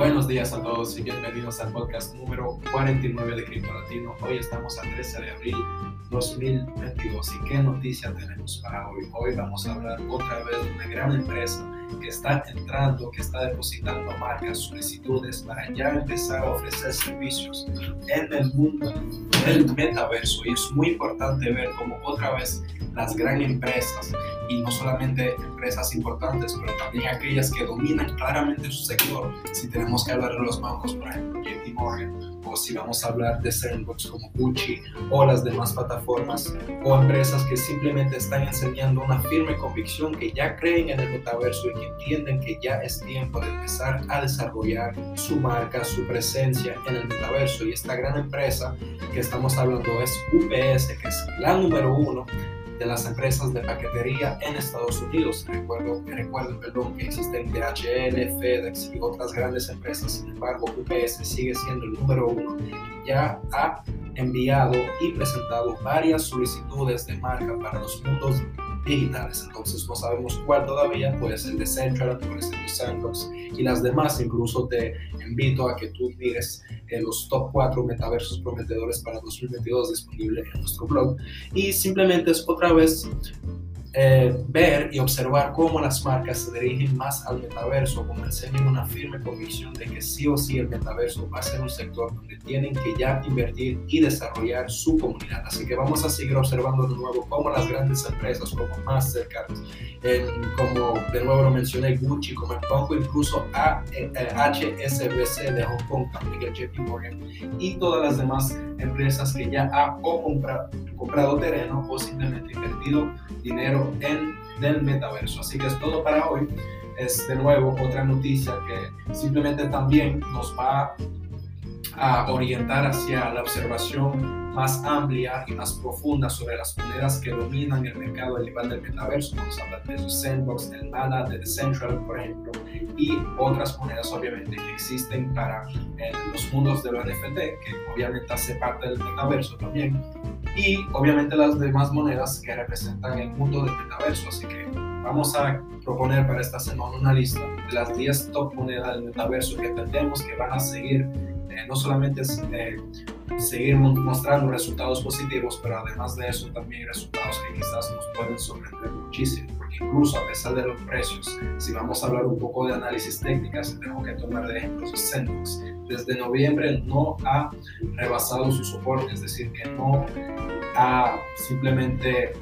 Buenos días a todos y bienvenidos al podcast número 49 de Cripto Latino. Hoy estamos a 13 de abril 2022 y qué noticia tenemos para hoy. Hoy vamos a hablar otra vez de una gran empresa que está entrando, que está depositando marcas, solicitudes para ya empezar a ofrecer servicios en el mundo del metaverso. Y es muy importante ver cómo otra vez las grandes empresas, y no solamente empresas importantes, pero también aquellas que dominan claramente su sector, si tenemos que hablar de los bancos, por ejemplo, JP Morgan, o si vamos a hablar de Sandbox como Gucci o las demás plataformas o empresas que simplemente están enseñando una firme convicción que ya creen en el metaverso y que entienden que ya es tiempo de empezar a desarrollar su marca, su presencia en el metaverso. Y esta gran empresa que estamos hablando es UPS, que es la número uno de las empresas de paquetería en Estados Unidos. Recuerdo, recuerdo perdón, que existen DHL, FedEx y otras grandes empresas. Sin embargo, UPS sigue siendo el número uno. Ya ha enviado y presentado varias solicitudes de marca para los mundos digitales. Entonces no sabemos cuál todavía, puede ser de Central, puede ser de Sandbox y las demás. Incluso te invito a que tú mires eh, los top 4 metaversos prometedores para 2022 disponibles en nuestro blog. Y simplemente es otra vez eh, ver y observar cómo las marcas se dirigen más al metaverso, como enseñan una firme convicción de que sí o sí el metaverso va a ser un sector donde tienen que ya invertir y desarrollar su comunidad. Así que vamos a seguir observando de nuevo cómo las grandes empresas como Mastercard, como de nuevo lo mencioné, Gucci, como el banco incluso HSBC eh, de Hong Kong, también JP Morgan, y todas las demás empresas que ya ha o comprado, comprado terreno o simplemente invertido dinero en el metaverso. Así que es todo para hoy. Es de nuevo otra noticia que simplemente también nos va a orientar hacia la observación más amplia y más profunda sobre las monedas que dominan el mercado a nivel del metaverso. Vamos a hablar de los Sandbox, del Mana, de Decentral, por ejemplo, y otras monedas obviamente que existen para eh, los mundos de los NFT, que obviamente hace parte del metaverso también, y obviamente las demás monedas que representan el mundo del metaverso. Así que vamos a proponer para esta semana una lista de las 10 top monedas del metaverso que entendemos que van a seguir, eh, no solamente eh, seguir mostrando resultados positivos, pero además de eso también resultados que quizás nos pueden sorprender muchísimo, porque incluso a pesar de los precios, si vamos a hablar un poco de análisis técnicas, tenemos que tomar de ejemplos Centux. Desde noviembre no ha rebasado su soporte, es decir, que no ha simplemente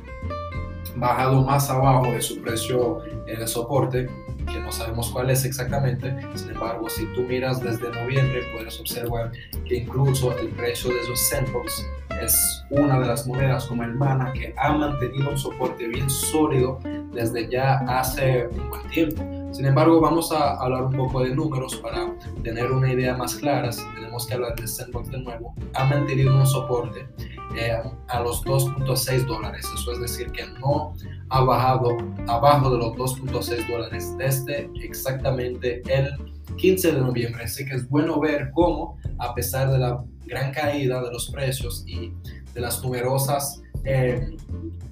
bajado más abajo de su precio de soporte, que no sabemos cuál es exactamente. Sin embargo, si tú miras desde noviembre, puedes observar que incluso el precio de esos centos es una de las monedas como el MANA que ha mantenido un soporte bien sólido desde ya hace un buen tiempo. Sin embargo, vamos a hablar un poco de números para tener una idea más clara. Tenemos que hablar de Sandbox de nuevo. Ha mantenido un soporte eh, a los 2.6 dólares. Eso es decir, que no ha bajado abajo de los 2.6 dólares desde exactamente el 15 de noviembre. Así que es bueno ver cómo, a pesar de la gran caída de los precios y de las numerosas eh,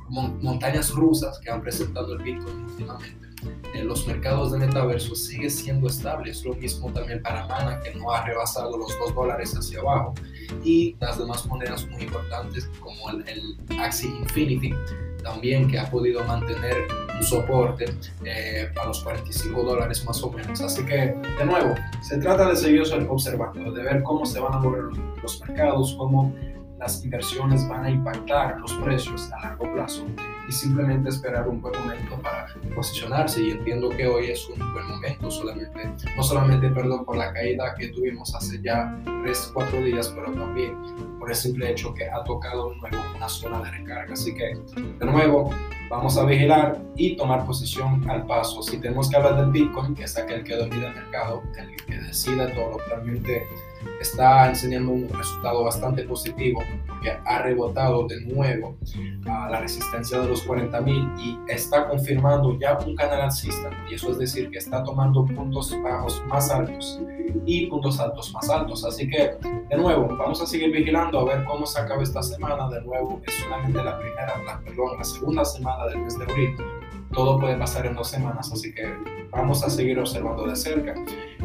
montañas rusas que han presentado el Bitcoin últimamente, en los mercados de metaverso sigue siendo estable. Es lo mismo también para Mana, que no ha rebasado los 2 dólares hacia abajo. Y las demás monedas muy importantes, como el, el Axie Infinity, también que ha podido mantener un soporte eh, a los 45 dólares más o menos. Así que, de nuevo, se trata de seguir observando, de ver cómo se van a mover los mercados, cómo las inversiones van a impactar los precios a largo plazo y simplemente esperar un buen momento para posicionarse. Y entiendo que hoy es un buen momento solamente no solamente perdón por la caída que tuvimos hace ya 3 4 días pero también por el simple hecho que ha tocado nuevo una zona de recarga. Así que de nuevo vamos a vigilar y tomar posición al paso. Si tenemos que hablar del Bitcoin que es aquel que domina el mercado el que decide todo realmente está enseñando un resultado bastante positivo porque ha rebotado de nuevo a la resistencia de los 40.000 y está confirmando ya un canal alcista y eso es decir que está tomando puntos bajos más altos y puntos altos más altos. Así que de nuevo vamos a seguir vigilando a ver cómo se acaba esta semana. De nuevo es solamente la primera la, perdón la segunda semana del mes de abril todo puede pasar en dos semanas, así que vamos a seguir observando de cerca.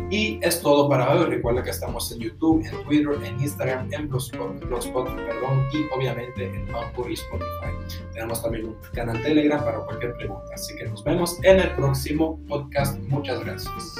Y es todo para hoy. Recuerda que estamos en YouTube, en Twitter, en Instagram, en Blogspot, perdón, y obviamente en Anchor y Spotify. Tenemos también un canal Telegram para cualquier pregunta. Así que nos vemos en el próximo podcast. Muchas gracias.